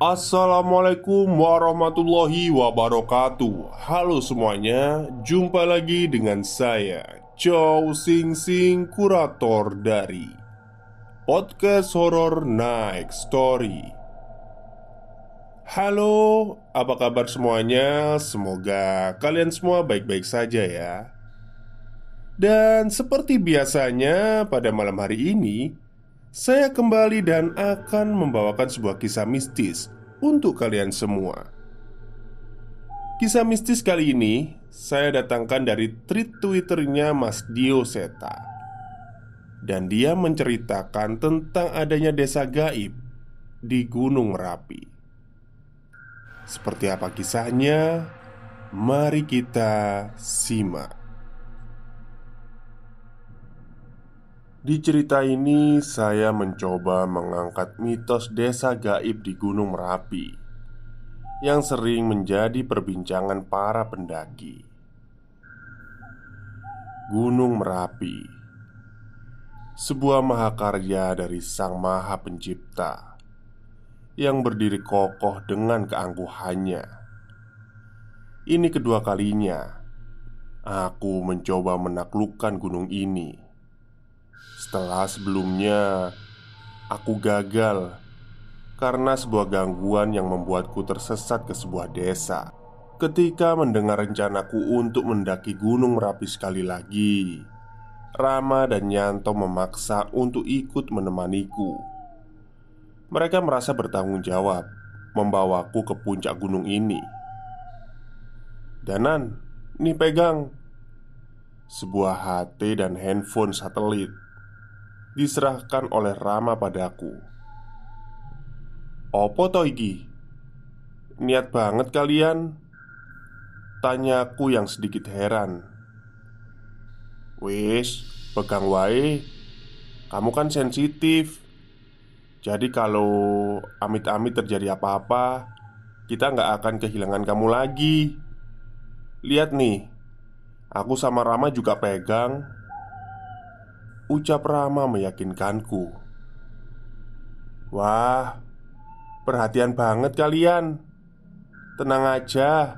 Assalamualaikum warahmatullahi wabarakatuh. Halo semuanya Jumpa lagi dengan saya Chow Sing Sing Kurator dari Podcast Horror Night Story. Halo, apa kabar semuanya? Semoga kalian semua baik-baik saja ya. Dan seperti biasanya pada malam hari ini saya kembali dan akan membawakan sebuah kisah mistis untuk kalian semua. Kisah mistis kali ini saya datangkan dari tweet Twitternya Mas Dio Seta Dan dia menceritakan tentang adanya desa gaib di Gunung Merapi Seperti apa kisahnya? Mari kita simak Di cerita ini, saya mencoba mengangkat mitos desa gaib di Gunung Merapi yang sering menjadi perbincangan para pendaki. Gunung Merapi, sebuah mahakarya dari Sang Maha Pencipta yang berdiri kokoh dengan keangkuhannya. Ini kedua kalinya aku mencoba menaklukkan gunung ini setelah sebelumnya aku gagal karena sebuah gangguan yang membuatku tersesat ke sebuah desa. Ketika mendengar rencanaku untuk mendaki Gunung Merapi sekali lagi, Rama dan Yanto memaksa untuk ikut menemaniku. Mereka merasa bertanggung jawab membawaku ke puncak gunung ini. Danan, nih pegang sebuah HP dan handphone satelit diserahkan oleh Rama padaku. Opo to iki? Niat banget kalian? Tanyaku yang sedikit heran. Wis, pegang wae. Kamu kan sensitif. Jadi kalau amit-amit terjadi apa-apa, kita nggak akan kehilangan kamu lagi. Lihat nih, aku sama Rama juga pegang Ucap Rama meyakinkanku. Wah, perhatian banget kalian. Tenang aja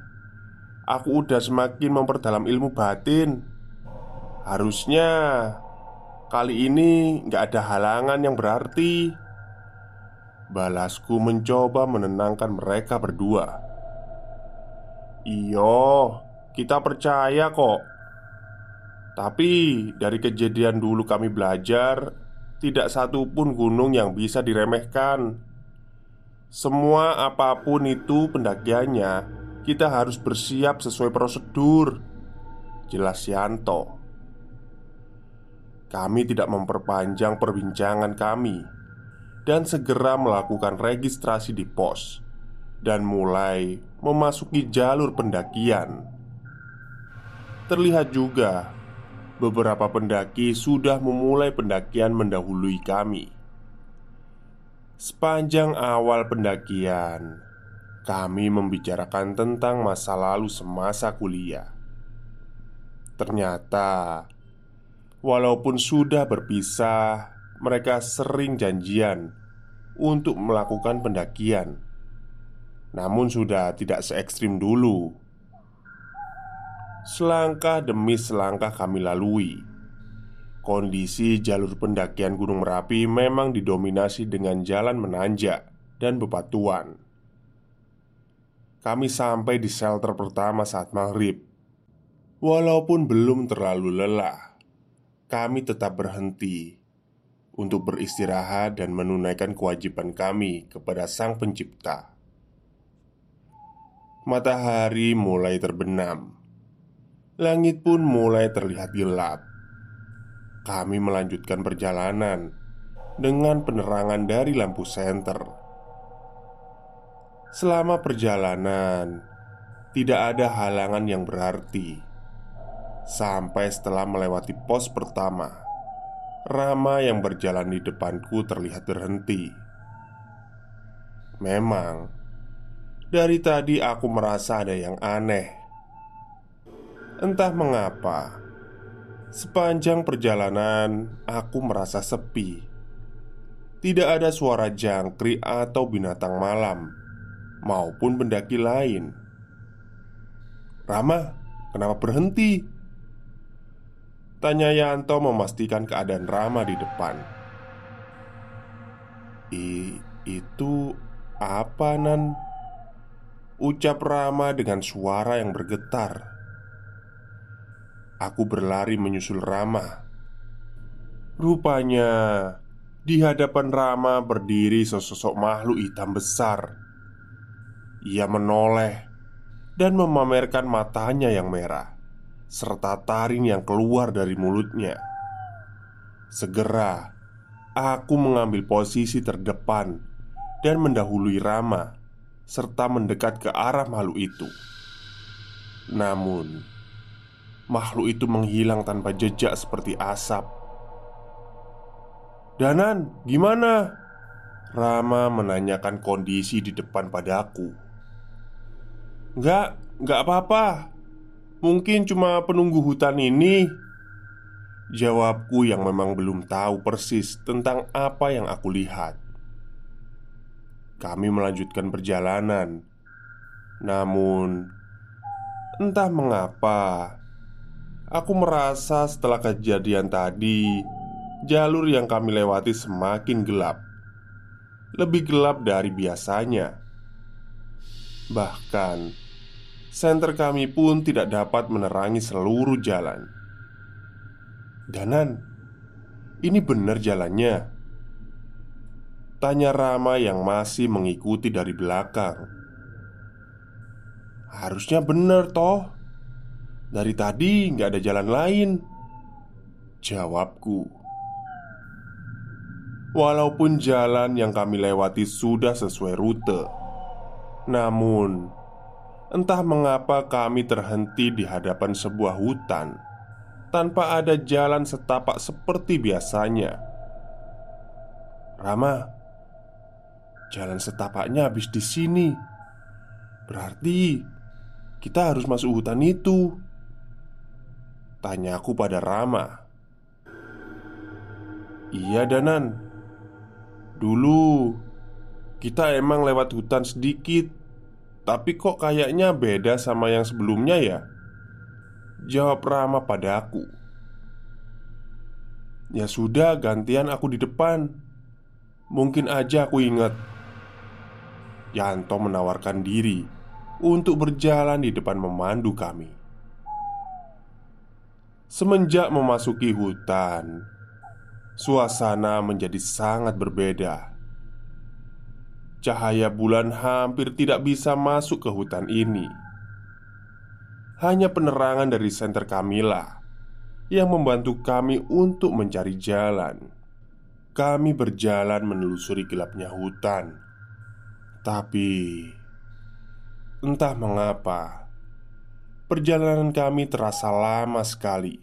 Aku udah semakin memperdalam ilmu batin. Harusnya Kali ini nggak ada halangan yang berarti Balasku mencoba menenangkan mereka berdua. Iyo, kita percaya kok tapi dari kejadian dulu kami belajar Tidak satu pun gunung yang bisa diremehkan. Semua apa pun itu pendakiannya Kita harus bersiap sesuai prosedur. Jelas Yanto. Kami tidak memperpanjang perbincangan kami Dan segera melakukan registrasi di pos Dan mulai memasuki jalur pendakian. Terlihat juga beberapa pendaki sudah memulai pendakian mendahului kami. Sepanjang awal pendakian, kami membicarakan tentang masa lalu semasa kuliah. Ternyata, walaupun sudah berpisah, mereka sering janjian untuk melakukan pendakian, namun sudah tidak se ekstrim dulu. Selangkah demi selangkah kami lalui. Kondisi jalur pendakian Gunung Merapi memang didominasi dengan jalan menanjak dan bebatuan. Kami sampai di shelter pertama saat maghrib. Walaupun belum terlalu lelah Kami tetap berhenti Untuk beristirahat dan menunaikan kewajiban kami kepada Sang Pencipta. Matahari mulai terbenam Langit pun mulai terlihat gelap. Kami melanjutkan perjalanan dengan penerangan dari lampu senter. Selama perjalanan, tidak ada halangan yang berarti. Sampai setelah melewati pos pertama, Rama yang berjalan di depanku terlihat berhenti. Memang, dari tadi aku merasa ada yang aneh Entah mengapa, sepanjang perjalanan aku merasa sepi. Tidak ada suara jangkrik atau binatang malam, maupun pendaki lain. Rama, kenapa berhenti? Tanya Yanto memastikan keadaan Rama di depan. I, itu apa, Nan? Ucap Rama dengan suara yang bergetar. Aku berlari menyusul Rama. Rupanya di hadapan Rama berdiri sesosok makhluk hitam besar. Ia menoleh dan memamerkan matanya yang merah serta taring yang keluar dari mulutnya. Segera aku mengambil posisi terdepan dan mendahului Rama serta mendekat ke arah makhluk itu. Namun, makhluk itu menghilang tanpa jejak seperti asap. "Danan, gimana?" Rama menanyakan kondisi di depan padaku. "Enggak, enggak apa-apa. Mungkin cuma penunggu hutan ini." Jawabku yang memang belum tahu persis tentang apa yang aku lihat. Kami melanjutkan perjalanan, namun entah mengapa Aku merasa setelah kejadian tadi, jalur yang kami lewati semakin gelap, lebih gelap dari biasanya. Bahkan, senter kami pun tidak dapat menerangi seluruh jalan. Danan, ini benar jalannya? Tanya Rama yang masih mengikuti dari belakang. Harusnya benar toh dari tadi nggak ada jalan lain. Jawabku. Walaupun jalan yang kami lewati sudah sesuai rute Namun Entah mengapa kami terhenti di hadapan sebuah hutan Tanpa ada jalan setapak seperti biasanya. Rama Jalan setapaknya habis di sini. Berarti Kita harus masuk hutan itu Tanyaku pada Rama. Iya Danan. Dulu Kita emang lewat hutan sedikit Tapi kok kayaknya beda sama yang sebelumnya ya? Jawab Rama pada aku. Ya sudah gantian aku di depan. Mungkin aja aku ingat. Yanto menawarkan diri Untuk berjalan di depan memandu kami Semenjak memasuki hutan, suasana menjadi sangat berbeda. Cahaya bulan hampir tidak bisa masuk ke hutan ini. Hanya penerangan dari senter Kamila yang membantu kami untuk mencari jalan. Kami berjalan menelusuri gelapnya hutan, tapi entah mengapa Perjalanan kami terasa lama sekali.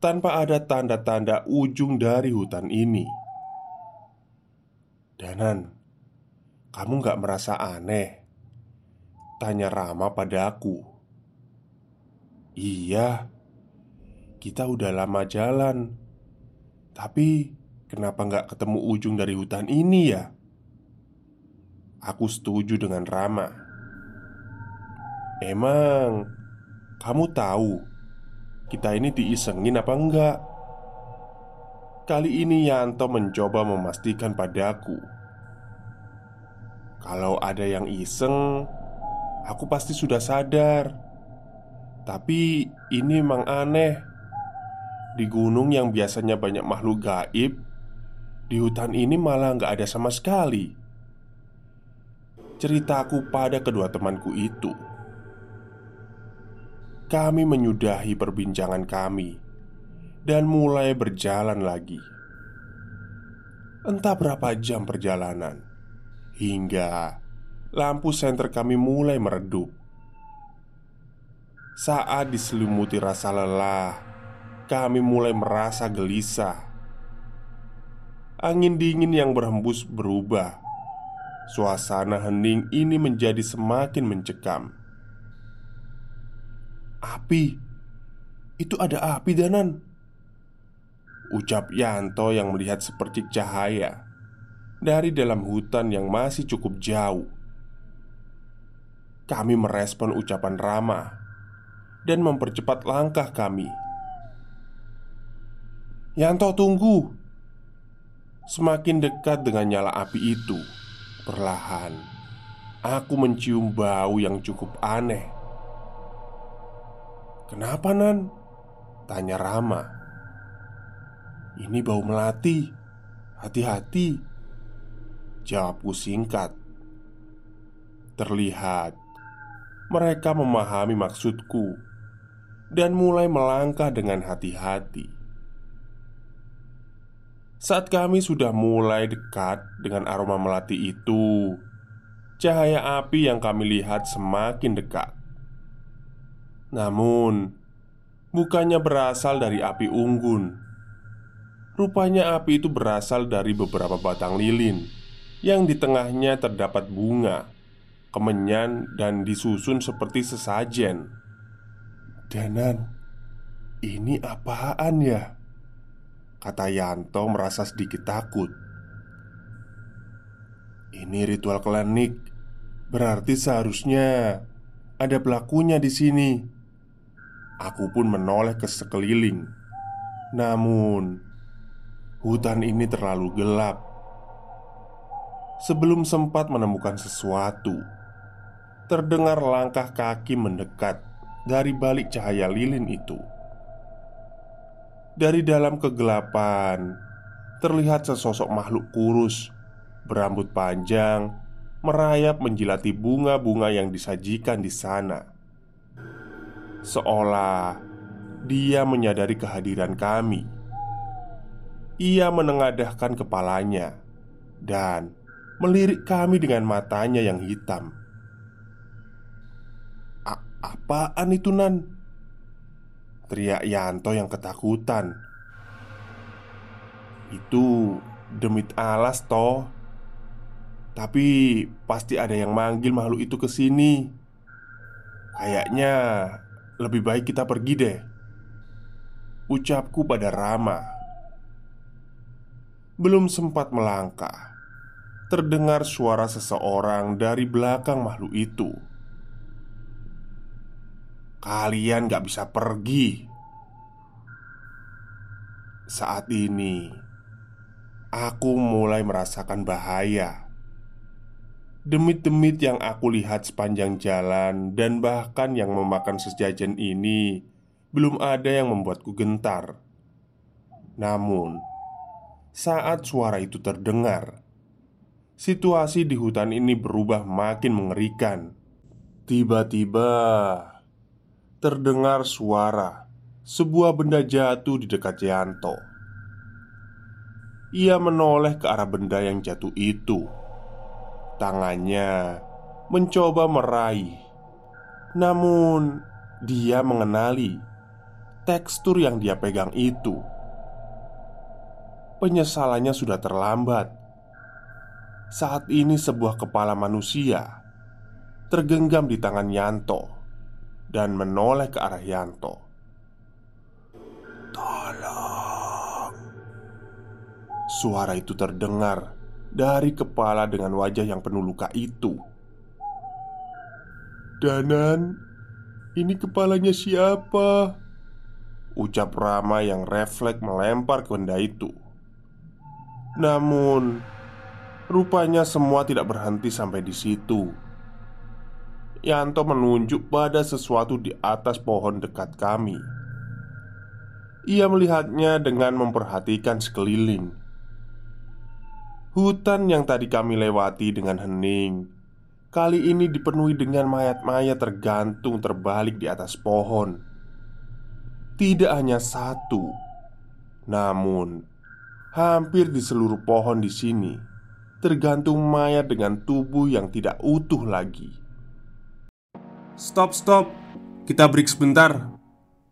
Tanpa ada tanda-tanda ujung dari hutan ini. Danan Kamu gak merasa aneh? Tanya Rama padaku Iya Kita udah lama jalan. Tapi Kenapa gak ketemu ujung dari hutan ini ya? Aku setuju dengan Rama Emang kamu tahu kita ini diisengin apa enggak? Kali ini Yanto mencoba memastikan padaku. Kalau ada yang iseng Aku pasti sudah sadar. Tapi ini memang aneh. Di gunung yang biasanya banyak makhluk gaib Di hutan ini malah nggak ada sama sekali. Ceritaku pada kedua temanku itu kami menyudahi perbincangan kami dan mulai berjalan lagi. Entah berapa jam perjalanan hingga lampu senter kami mulai meredup. Saat diselimuti rasa lelah, kami mulai merasa gelisah. Angin dingin yang berhembus berubah. Suasana hening ini menjadi semakin mencekam. Api. Itu ada api Danan. Ucap Yanto yang melihat seperti cahaya Dari dalam hutan yang masih cukup jauh. Kami merespon ucapan Rama Dan mempercepat langkah kami. Yanto tunggu. Semakin dekat dengan nyala api itu Perlahan Aku mencium bau yang cukup aneh Kenapa Nan? Tanya Rama. Ini bau melati. Hati-hati. Jawabku singkat. Terlihat Mereka memahami maksudku Dan mulai melangkah dengan hati-hati. Saat kami sudah mulai dekat dengan aroma melati itu Cahaya api yang kami lihat semakin dekat namun, bukannya berasal dari api unggun. Rupanya api itu berasal dari beberapa batang lilin yang di tengahnya terdapat bunga, kemenyan, dan disusun seperti sesajen. Danan, ini apaan ya? Kata Yanto merasa sedikit takut. Ini ritual klinik, berarti seharusnya ada pelakunya di sini. Aku pun menoleh ke sekeliling. Namun, hutan ini terlalu gelap. Sebelum sempat menemukan sesuatu, terdengar langkah kaki mendekat dari balik cahaya lilin itu. Dari dalam kegelapan, terlihat sesosok makhluk kurus berambut panjang merayap menjilati bunga-bunga yang disajikan di sana. Seolah dia menyadari kehadiran kami Ia menengadahkan kepalanya Dan melirik kami dengan matanya yang hitam Apaan itu Nan? Teriak Yanto yang ketakutan Itu demit alas toh Tapi pasti ada yang manggil makhluk itu ke sini. Kayaknya lebih baik kita pergi deh. Ucapku pada Rama. Belum sempat melangkah. Terdengar suara seseorang dari belakang makhluk itu. Kalian gak bisa pergi. Saat ini Aku mulai merasakan bahaya Demit-demit yang aku lihat sepanjang jalan dan bahkan yang memakan sejajan ini belum ada yang membuatku gentar. Namun, saat suara itu terdengar, situasi di hutan ini berubah makin mengerikan. Tiba-tiba terdengar suara sebuah benda jatuh di dekat Yanto. Ia menoleh ke arah benda yang jatuh itu Tangannya mencoba meraih, namun dia mengenali tekstur yang dia pegang itu. Penyesalannya sudah terlambat. Saat ini, sebuah kepala manusia tergenggam di tangan Yanto dan menoleh ke arah Yanto. Tolong, suara itu terdengar dari kepala dengan wajah yang penuh luka itu. Danan, Ini kepalanya siapa? Ucap Rama yang refleks melempar ke benda itu Namun Rupanya semua tidak berhenti sampai di situ Yanto menunjuk pada sesuatu di atas pohon dekat kami Ia melihatnya dengan memperhatikan sekeliling Hutan yang tadi kami lewati dengan hening Kali ini dipenuhi dengan mayat-mayat tergantung terbalik di atas pohon. Tidak hanya satu, namun hampir di seluruh pohon di sini tergantung mayat dengan tubuh yang tidak utuh lagi. Stop, stop. Kita break sebentar.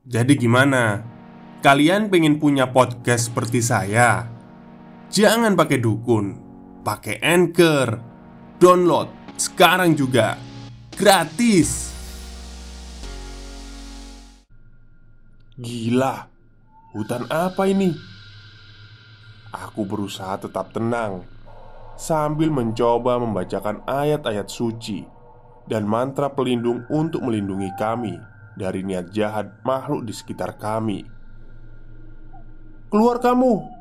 Jadi gimana? Kalian pengen punya podcast seperti saya? Jangan pakai dukun, pakai anchor, download sekarang juga gratis. Gila, hutan apa ini? Aku berusaha tetap tenang sambil mencoba membacakan ayat-ayat suci dan mantra pelindung untuk melindungi kami dari niat jahat makhluk di sekitar kami. Keluar kamu!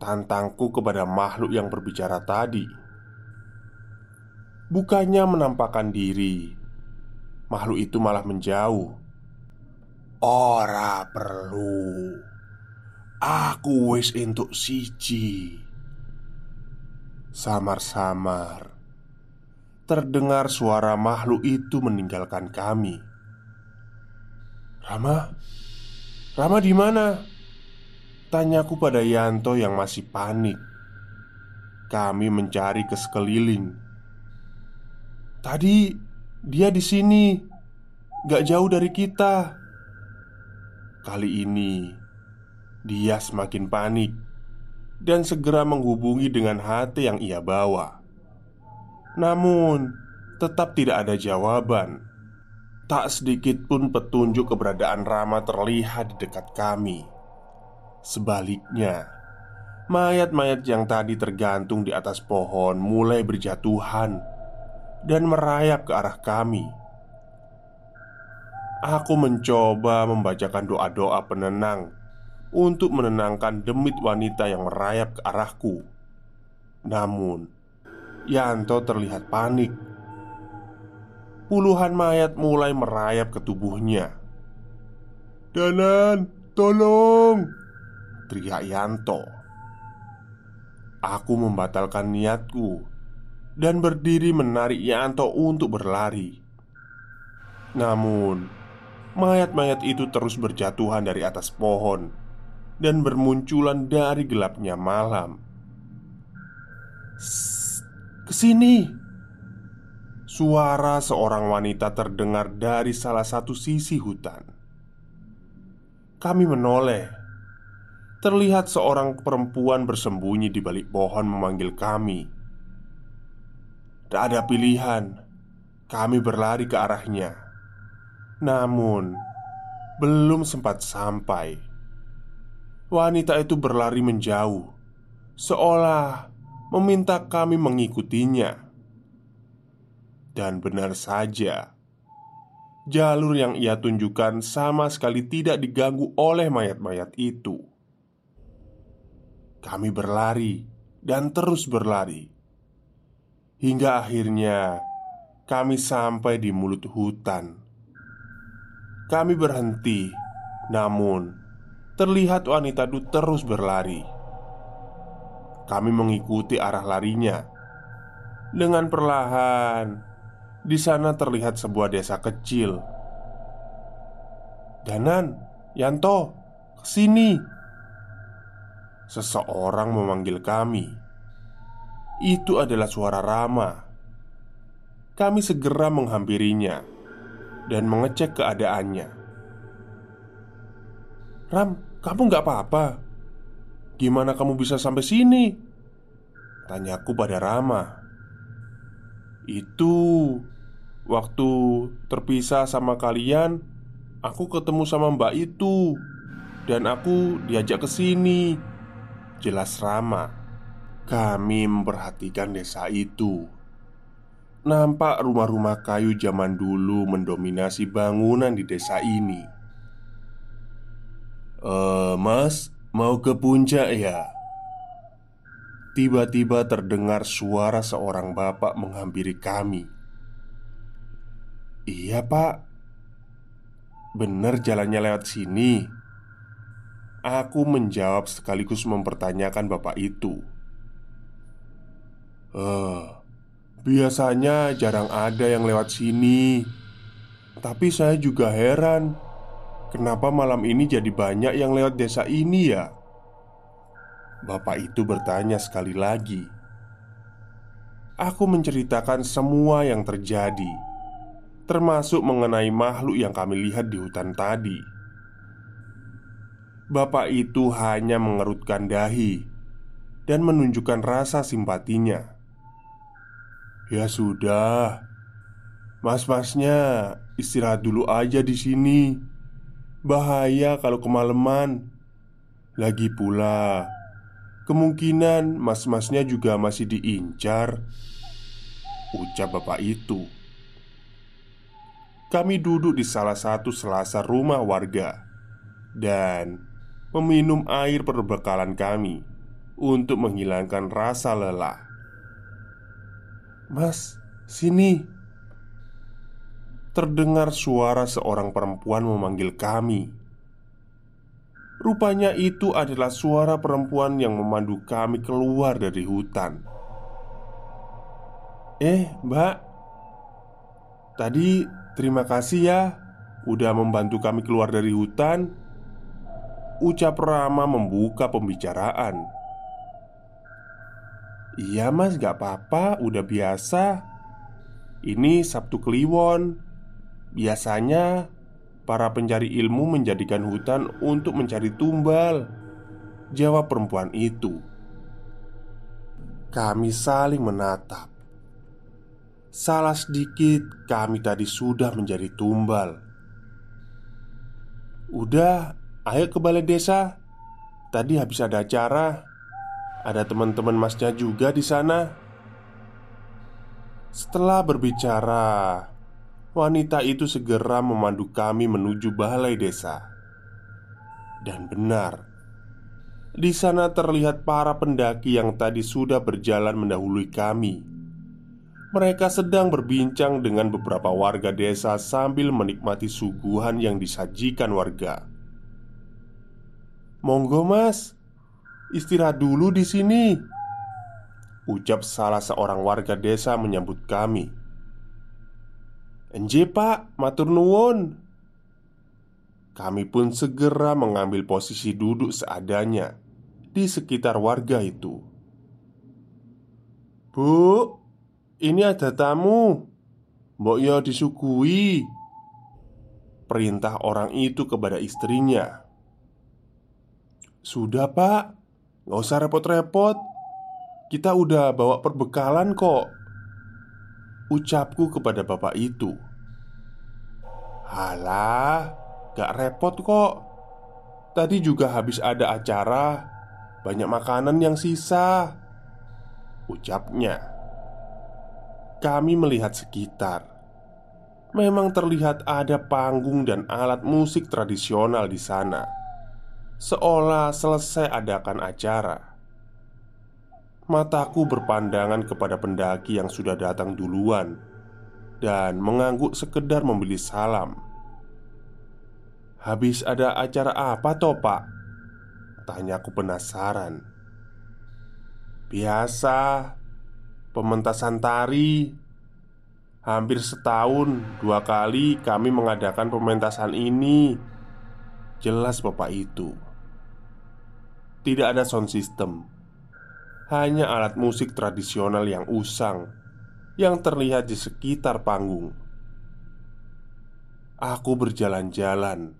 Tantangku kepada makhluk yang berbicara tadi. Bukannya menampakkan diri Makhluk itu malah menjauh Ora perlu Aku wis untuk siji Samar-samar Terdengar suara makhluk itu meninggalkan kami Rama? Rama di mana? Tanyaku pada Yanto yang masih panik Kami mencari ke sekeliling Tadi dia di sini, gak jauh dari kita. Kali ini dia semakin panik dan segera menghubungi dengan hati yang ia bawa. Namun, tetap tidak ada jawaban. Tak sedikit pun petunjuk keberadaan Rama terlihat di dekat kami. Sebaliknya, mayat-mayat yang tadi tergantung di atas pohon mulai berjatuhan dan merayap ke arah kami. Aku mencoba membacakan doa-doa penenang untuk menenangkan demit wanita yang merayap ke arahku. Namun, Yanto terlihat panik. Puluhan mayat mulai merayap ke tubuhnya. "Danan, tolong!" Teriak Yanto. Aku membatalkan niatku dan berdiri menarik Yanto untuk berlari. Namun, mayat-mayat itu terus berjatuhan dari atas pohon dan bermunculan dari gelapnya malam. Ke sini! Suara seorang wanita terdengar dari salah satu sisi hutan. Kami menoleh. Terlihat seorang perempuan bersembunyi di balik pohon memanggil kami. Tak ada pilihan, kami berlari ke arahnya. Namun, belum sempat sampai. Wanita itu berlari menjauh, seolah meminta kami mengikutinya. Dan benar saja, jalur yang ia tunjukkan sama sekali tidak diganggu oleh mayat-mayat itu. Kami berlari dan terus berlari Hingga akhirnya kami sampai di mulut hutan. Kami berhenti, namun terlihat wanita itu terus berlari. Kami mengikuti arah larinya dengan perlahan. Di sana terlihat sebuah desa kecil. Danan, Yanto, ke sini. Seseorang memanggil kami. Itu adalah suara Rama. Kami segera menghampirinya dan mengecek keadaannya. "Ram, kamu nggak apa-apa? Gimana kamu bisa sampai sini?" Tanyaku pada Rama. "Itu waktu terpisah sama kalian, aku ketemu sama Mbak itu dan aku diajak ke sini." Jelas Rama. Kami memperhatikan desa itu. nampak rumah-rumah kayu zaman dulu mendominasi bangunan di desa ini. "Eh, Mas, mau ke puncak ya?" Tiba-tiba terdengar suara seorang bapak menghampiri kami. "Iya, Pak. Bener jalannya lewat sini." Aku menjawab sekaligus mempertanyakan bapak itu. "Eh, biasanya jarang ada yang lewat sini. Tapi saya juga heran, kenapa malam ini jadi banyak yang lewat desa ini ya?" Bapak itu bertanya sekali lagi. Aku menceritakan semua yang terjadi, termasuk mengenai makhluk yang kami lihat di hutan tadi. Bapak itu hanya mengerutkan dahi dan menunjukkan rasa simpatinya. "Ya sudah, mas-masnya istirahat dulu aja di sini. Bahaya kalau kemalaman. Lagi pula, kemungkinan mas-masnya juga masih diincar." Ucap bapak itu. Kami duduk di salah satu selasar rumah warga dan meminum air perbekalan kami untuk menghilangkan rasa lelah. "Mas, sini!" Terdengar suara seorang perempuan memanggil kami. Rupanya itu adalah suara perempuan yang memandu kami keluar dari hutan. "Eh, Mbak, tadi terima kasih ya udah membantu kami keluar dari hutan." Ucap Rama membuka pembicaraan. "Iya, Mas, gak apa-apa, udah biasa. Ini Sabtu Kliwon. Biasanya para pencari ilmu menjadikan hutan untuk mencari tumbal." Jawab perempuan itu. Kami saling menatap. Salah sedikit, kami tadi sudah menjadi tumbal. Udah, ayo ke balai desa. Tadi habis ada acara. Ada teman-teman masnya juga di sana. Setelah berbicara, wanita itu segera memandu kami menuju balai desa. Dan benar, di sana terlihat para pendaki yang tadi sudah berjalan mendahului kami. Mereka sedang berbincang dengan beberapa warga desa sambil menikmati suguhan yang disajikan warga. "Monggo, Mas. Istirahat dulu di sini." Ucap salah seorang warga desa menyambut kami. "Enje, Pak, matur nuwun." Kami pun segera mengambil posisi duduk seadanya di sekitar warga itu. "Bu, ini ada tamu. Mbok yo disuguhi." Perintah orang itu kepada istrinya. "Sudah, Pak. Nggak usah repot-repot. Kita udah bawa perbekalan kok." Ucapku kepada bapak itu. "Halah, gak repot kok. Tadi juga habis ada acara, banyak makanan yang sisa." Ucapnya. Kami melihat sekitar. Memang terlihat ada panggung dan alat musik tradisional di sana. Seolah selesai adakan acara. Mataku berpandangan kepada pendaki yang sudah datang duluan dan mengangguk sekedar membeli salam. Habis ada acara apa toh pak? Tanyaku penasaran Biasa Pementasan tari Hampir setahun Dua kali kami mengadakan pementasan ini Jelas bapak itu Tidak ada sound system. Hanya alat musik tradisional yang usang Yang terlihat di sekitar panggung. Aku berjalan-jalan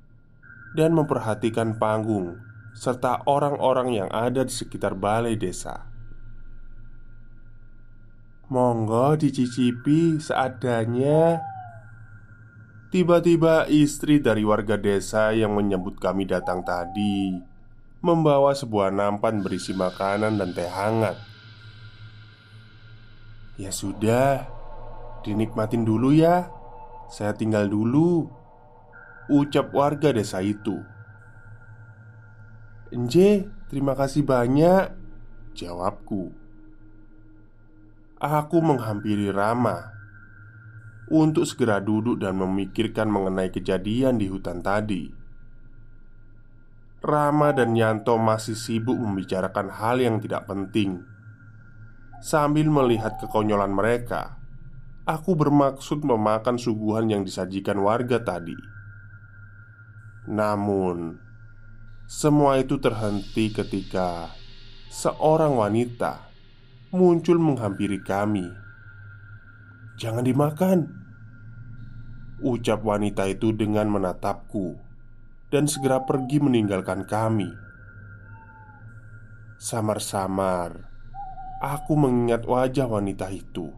Dan memperhatikan panggung Serta orang-orang yang ada di sekitar balai desa. Monggo dicicipi seadanya. Tiba-tiba istri dari warga desa yang menyambut kami datang tadi Membawa sebuah nampan berisi makanan dan teh hangat. Ya sudah Dinikmatin dulu ya. Saya tinggal dulu Ucap warga desa itu. Enje, terima kasih banyak Jawabku. Aku menghampiri Rama Untuk segera duduk dan memikirkan mengenai kejadian di hutan tadi Rama dan Yanto masih sibuk membicarakan hal yang tidak penting. Sambil melihat kekonyolan mereka Aku bermaksud memakan suguhan yang disajikan warga tadi. Namun Semua itu terhenti ketika Seorang wanita Muncul menghampiri kami. Jangan dimakan Ucap wanita itu dengan menatapku Dan segera pergi meninggalkan kami. Samar-samar Aku mengingat wajah wanita itu.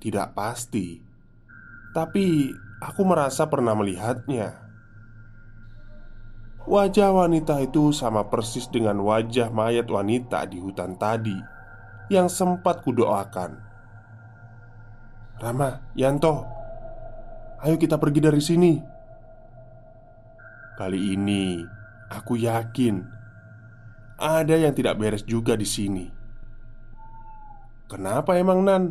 Tidak pasti Tapi aku merasa pernah melihatnya. Wajah wanita itu sama persis dengan wajah mayat wanita di hutan tadi Yang sempat kudoakan. Rama, Yanto Ayo kita pergi dari sini Kali ini aku yakin Ada yang tidak beres juga di sini. Kenapa emang Nan?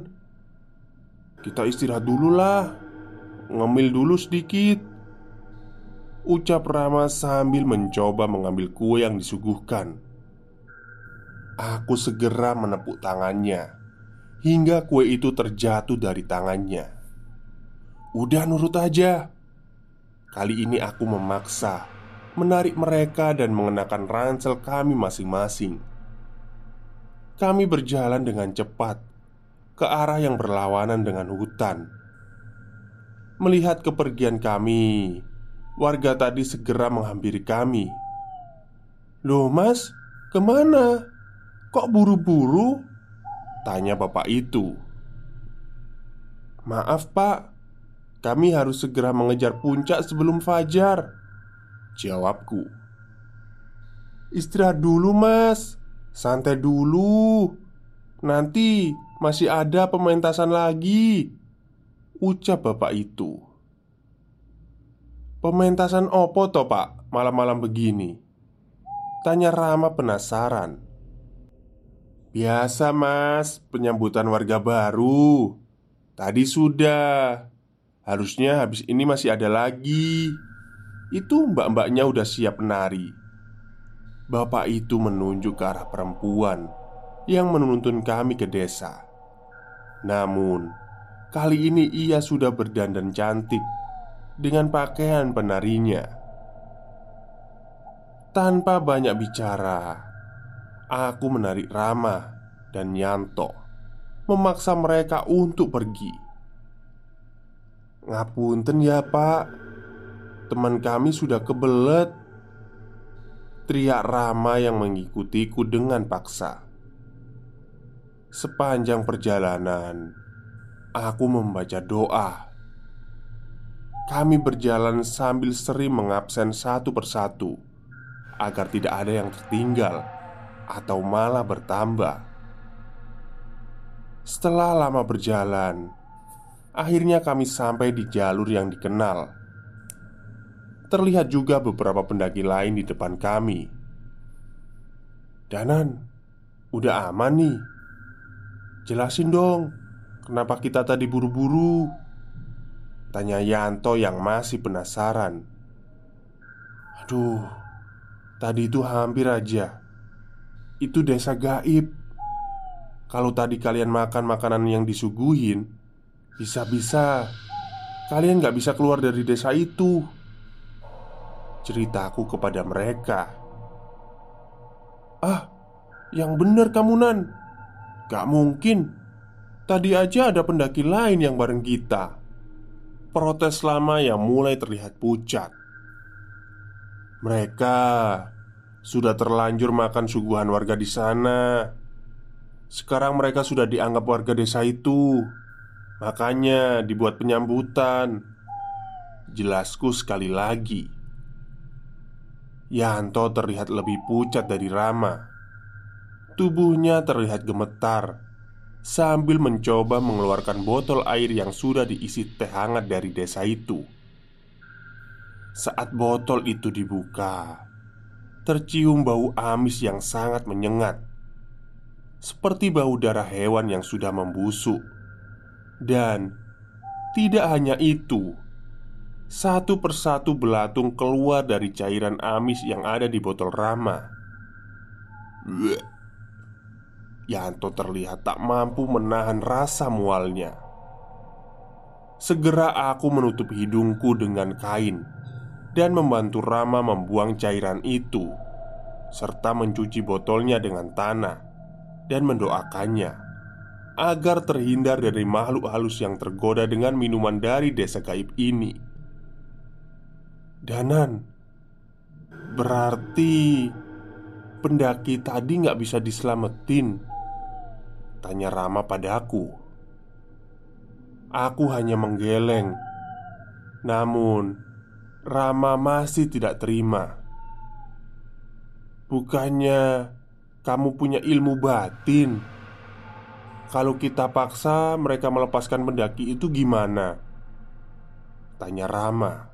Kita istirahat dulu lah Ngemil dulu sedikit. Ucap Rama sambil mencoba mengambil kue yang disuguhkan. Aku segera menepuk tangannya Hingga kue itu terjatuh dari tangannya. Udah nurut aja Kali ini aku memaksa Menarik mereka dan mengenakan ransel kami masing-masing kami berjalan dengan cepat ke arah yang berlawanan dengan hutan. Melihat kepergian kami, warga tadi segera menghampiri kami. "Loh, Mas, ke mana? Kok buru-buru?" tanya bapak itu. "Maaf, Pak, kami harus segera mengejar puncak sebelum fajar," jawabku. "Istirahat dulu, Mas." Santai dulu Nanti masih ada pementasan lagi Ucap bapak itu Pementasan opo toh pak malam-malam begini? Tanya Rama penasaran Biasa mas, penyambutan warga baru Tadi sudah Harusnya habis ini masih ada lagi Itu mbak-mbaknya udah siap menari Bapak itu menunjuk ke arah perempuan yang menuntun kami ke desa. Namun, kali ini ia sudah berdandan cantik dengan pakaian penarinya. Tanpa banyak bicara, aku menarik Rama dan Yanto, memaksa mereka untuk pergi. Ngapunten ya, Pak. Teman kami sudah kebelet. Teriak Rama yang mengikutiku dengan paksa. Sepanjang perjalanan Aku membaca doa. Kami berjalan sambil sering mengabsen satu persatu Agar tidak ada yang tertinggal Atau malah bertambah. Setelah lama berjalan Akhirnya kami sampai di jalur yang dikenal Terlihat juga beberapa pendaki lain di depan kami. Danan, udah aman nih. Jelasin dong, kenapa kita tadi buru-buru? Tanya Yanto yang masih penasaran. Aduh, tadi itu hampir aja. Itu desa gaib. Kalau tadi kalian makan makanan yang disuguhin, bisa-bisa kalian gak bisa keluar dari desa itu ceritaku kepada mereka. "Ah, yang benar kamu, Nan. Gak mungkin. Tadi aja ada pendaki lain yang bareng kita." Protes lama yang mulai terlihat pucat. Mereka sudah terlanjur makan suguhan warga di sana. Sekarang mereka sudah dianggap warga desa itu. Makanya dibuat penyambutan. Jelasku sekali lagi. Yanto terlihat lebih pucat dari Rama. Tubuhnya terlihat gemetar, Sambil mencoba mengeluarkan botol air yang sudah diisi teh hangat dari desa itu Saat botol itu dibuka Tercium bau amis yang sangat menyengat Seperti bau darah hewan yang sudah membusuk Dan tidak hanya itu Satu persatu belatung keluar dari cairan amis yang ada di botol Rama Bleh. Yanto terlihat tak mampu menahan rasa mualnya. Segera aku menutup hidungku dengan kain dan membantu Rama membuang cairan itu, serta mencuci botolnya dengan tanah dan mendoakannya agar terhindar dari makhluk halus yang tergoda dengan minuman dari desa gaib ini. Danan, berarti pendaki tadi nggak bisa diselamatin? Tanya Rama padaku Aku hanya menggeleng. Namun Rama masih tidak terima. Bukannya kamu punya ilmu batin Kalau kita paksa mereka melepaskan pendaki itu gimana? Tanya Rama.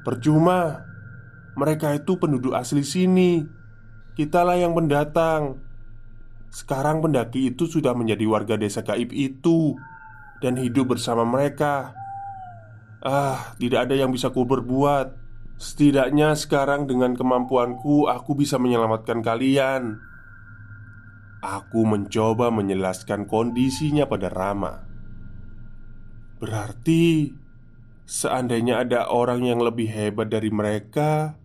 Percuma. Mereka itu penduduk asli sini. Kitalah yang pendatang sekarang pendaki itu sudah menjadi warga desa gaib itu Dan hidup bersama mereka. Ah, tidak ada yang bisa ku berbuat Setidaknya sekarang dengan kemampuanku Aku bisa menyelamatkan kalian Aku mencoba menjelaskan kondisinya pada Rama. Berarti Seandainya ada orang yang lebih hebat dari mereka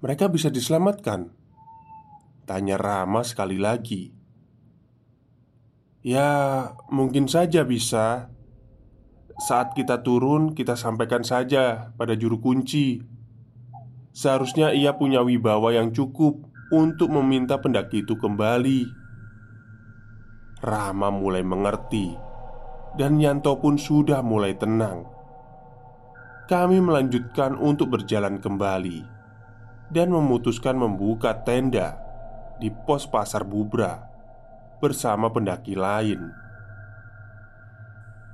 Mereka bisa diselamatkan? Tanya Rama sekali lagi. Ya, mungkin saja bisa. Saat kita turun, kita sampaikan saja pada juru kunci. Seharusnya ia punya wibawa yang cukup Untuk meminta pendaki itu kembali Rama mulai mengerti Dan Yanto pun sudah mulai tenang Kami melanjutkan untuk berjalan kembali Dan memutuskan membuka tenda di pos pasar Bubra bersama pendaki lain.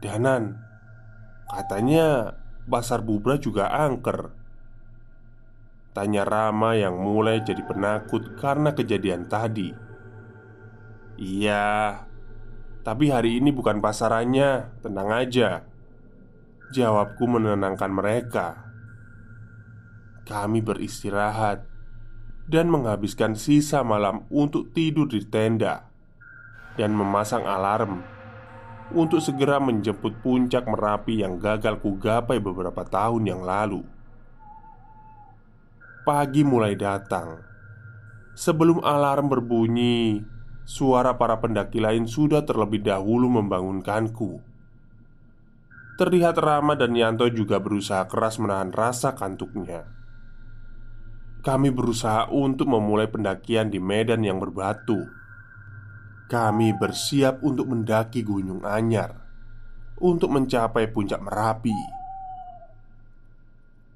Danan, katanya pasar Bubra juga angker. Tanya Rama yang mulai jadi penakut karena kejadian tadi. Iya, tapi hari ini bukan pasarannya, tenang aja. Jawabku menenangkan mereka. Kami beristirahat dan menghabiskan sisa malam untuk tidur di tenda dan memasang alarm untuk segera menjemput puncak Merapi yang gagal kugapai beberapa tahun yang lalu. Pagi mulai datang. Sebelum alarm berbunyi, suara para pendaki lain sudah terlebih dahulu membangunkanku. Terlihat Rama dan Yanto juga berusaha keras menahan rasa kantuknya kami berusaha untuk memulai pendakian di medan yang berbatu. Kami bersiap untuk mendaki Gunung Anyar untuk mencapai puncak Merapi.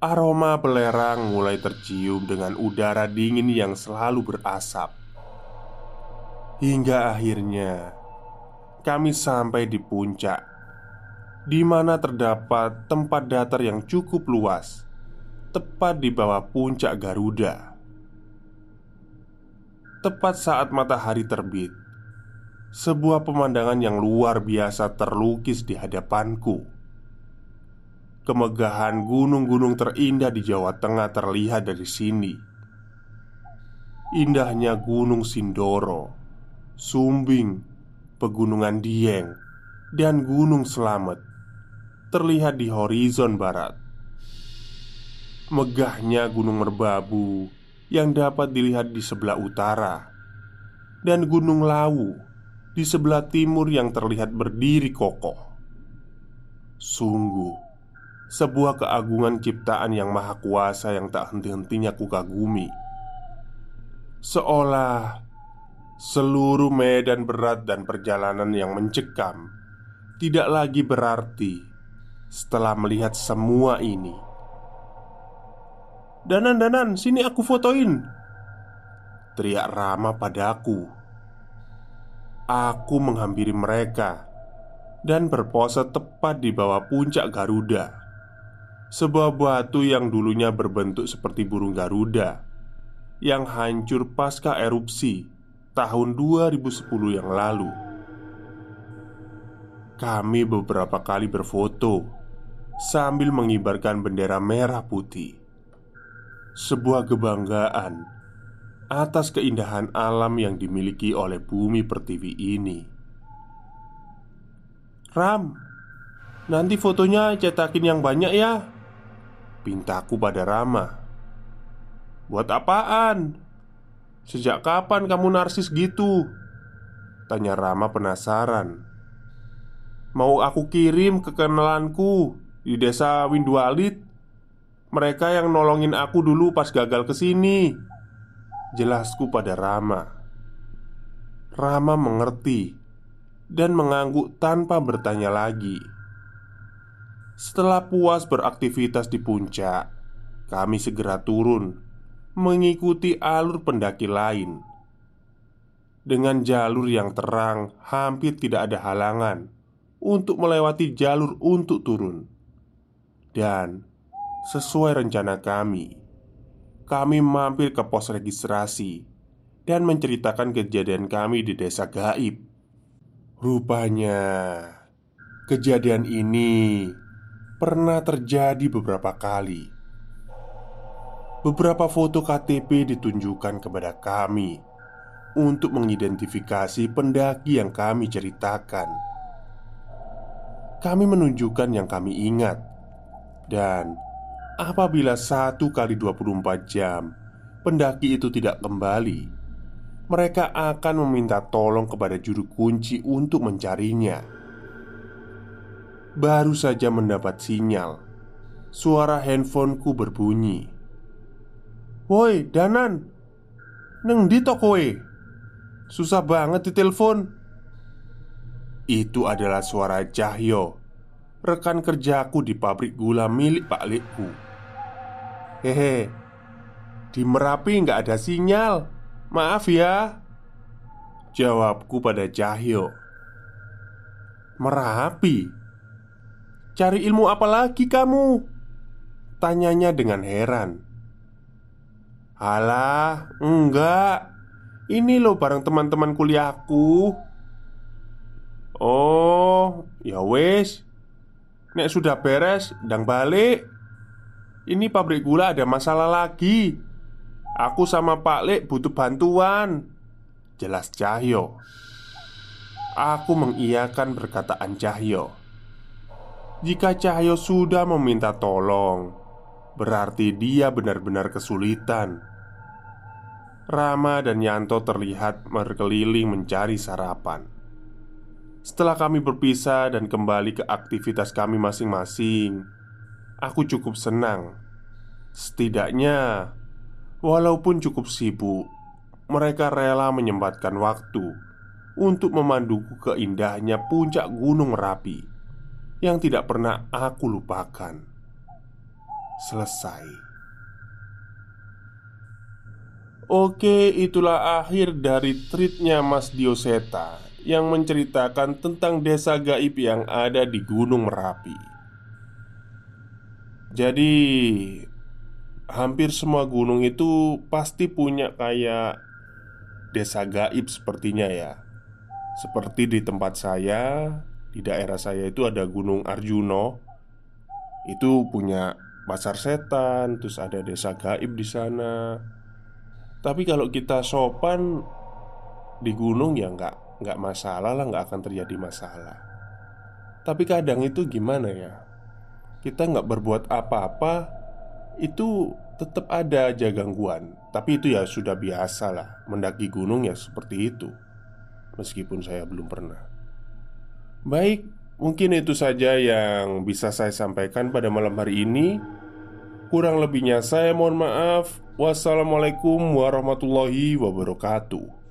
Aroma belerang mulai tercium dengan udara dingin yang selalu berasap. Hingga akhirnya kami sampai di puncak, di mana terdapat tempat datar yang cukup luas tepat di bawah puncak Garuda. Tepat saat matahari terbit, sebuah pemandangan yang luar biasa terlukis di hadapanku. Kemegahan gunung-gunung terindah di Jawa Tengah terlihat dari sini. Indahnya Gunung Sindoro, Sumbing, Pegunungan Dieng, dan Gunung Slamet terlihat di horizon barat megahnya Gunung Merbabu yang dapat dilihat di sebelah utara, dan Gunung Lawu di sebelah timur yang terlihat berdiri kokoh. Sungguh, sebuah keagungan ciptaan yang maha kuasa yang tak henti-hentinya kukagumi. Seolah seluruh medan berat dan perjalanan yang mencekam tidak lagi berarti setelah melihat semua ini. Danan, Danan, sini aku fotoin Teriak Rama padaku Aku menghampiri mereka dan berpose tepat di bawah puncak Garuda, sebuah batu yang dulunya berbentuk seperti burung Garuda yang hancur pasca erupsi tahun 2010 yang lalu. Kami beberapa kali berfoto sambil mengibarkan bendera merah putih. Sebuah kebanggaan atas keindahan alam yang dimiliki oleh bumi pertiwi ini. Ram, nanti fotonya cetakin yang banyak ya. Pintaku pada Rama. Buat apaan? Sejak kapan kamu narsis gitu? Tanya Rama penasaran Mau aku kirim ke kenalanku di desa Windualit Mereka yang nolongin aku dulu pas gagal ke sini. Jelasku pada Rama Rama mengerti Dan mengangguk tanpa bertanya lagi Setelah puas beraktivitas di puncak Kami segera turun Mengikuti alur pendaki lain Dengan jalur yang terang Hampir tidak ada halangan untuk melewati jalur untuk turun. Dan sesuai rencana kami, kami mampir ke pos registrasi dan menceritakan kejadian kami di desa gaib. Rupanya, kejadian ini pernah terjadi beberapa kali. Beberapa foto KTP ditunjukkan kepada kami untuk mengidentifikasi pendaki yang kami ceritakan. Kami menunjukkan yang kami ingat. Dan apabila satu kali 24 jam Pendaki itu tidak kembali Mereka akan meminta tolong kepada juru kunci untuk mencarinya Baru saja mendapat sinyal. Suara handphoneku berbunyi. Woi, Danan Neng di tokoe Susah banget ditelepon. Itu adalah suara Cahyo Rekan kerjaku di pabrik gula milik Pak Lekku. Hehe Di Merapi nggak ada sinyal. Maaf ya Jawabku pada Cahyo. Merapi Cari ilmu apa lagi kamu? Tanyanya dengan heran Alah, enggak Ini loh bareng teman-teman kuliahku Oh, ya wes. Nek sudah beres, ndang balik. Ini pabrik gula ada masalah lagi. Aku sama Pak Lek butuh bantuan. Jelas Cahyo. Aku mengiyakan perkataan Cahyo. Jika Cahyo sudah meminta tolong, berarti dia benar-benar kesulitan. Rama dan Yanto terlihat berkeliling mencari sarapan. Setelah kami berpisah dan kembali ke aktivitas kami masing-masing, aku cukup senang. Setidaknya, walaupun cukup sibuk, mereka rela menyempatkan waktu untuk memanduku ke indahnya puncak Gunung Merapi yang tidak pernah aku lupakan. Selesai. Oke, itulah akhir dari treatnya Mas Dioseta yang menceritakan tentang desa gaib yang ada di Gunung Merapi. Jadi, hampir semua gunung itu pasti punya kayak desa gaib sepertinya ya. Seperti di tempat saya, di daerah saya itu ada Gunung Arjuno. Itu punya pasar setan, terus ada desa gaib di sana. Tapi kalau kita sopan di gunung ya nggak nggak masalah lah nggak akan terjadi masalah. Tapi kadang itu gimana ya? Kita nggak berbuat apa-apa Itu tetap ada aja gangguan. Tapi itu ya sudah biasa lah Mendaki gunung ya seperti itu. Meskipun saya belum pernah Baik, mungkin itu saja yang bisa saya sampaikan pada malam hari ini. Kurang lebihnya saya mohon maaf. Wassalamualaikum warahmatullahi wabarakatuh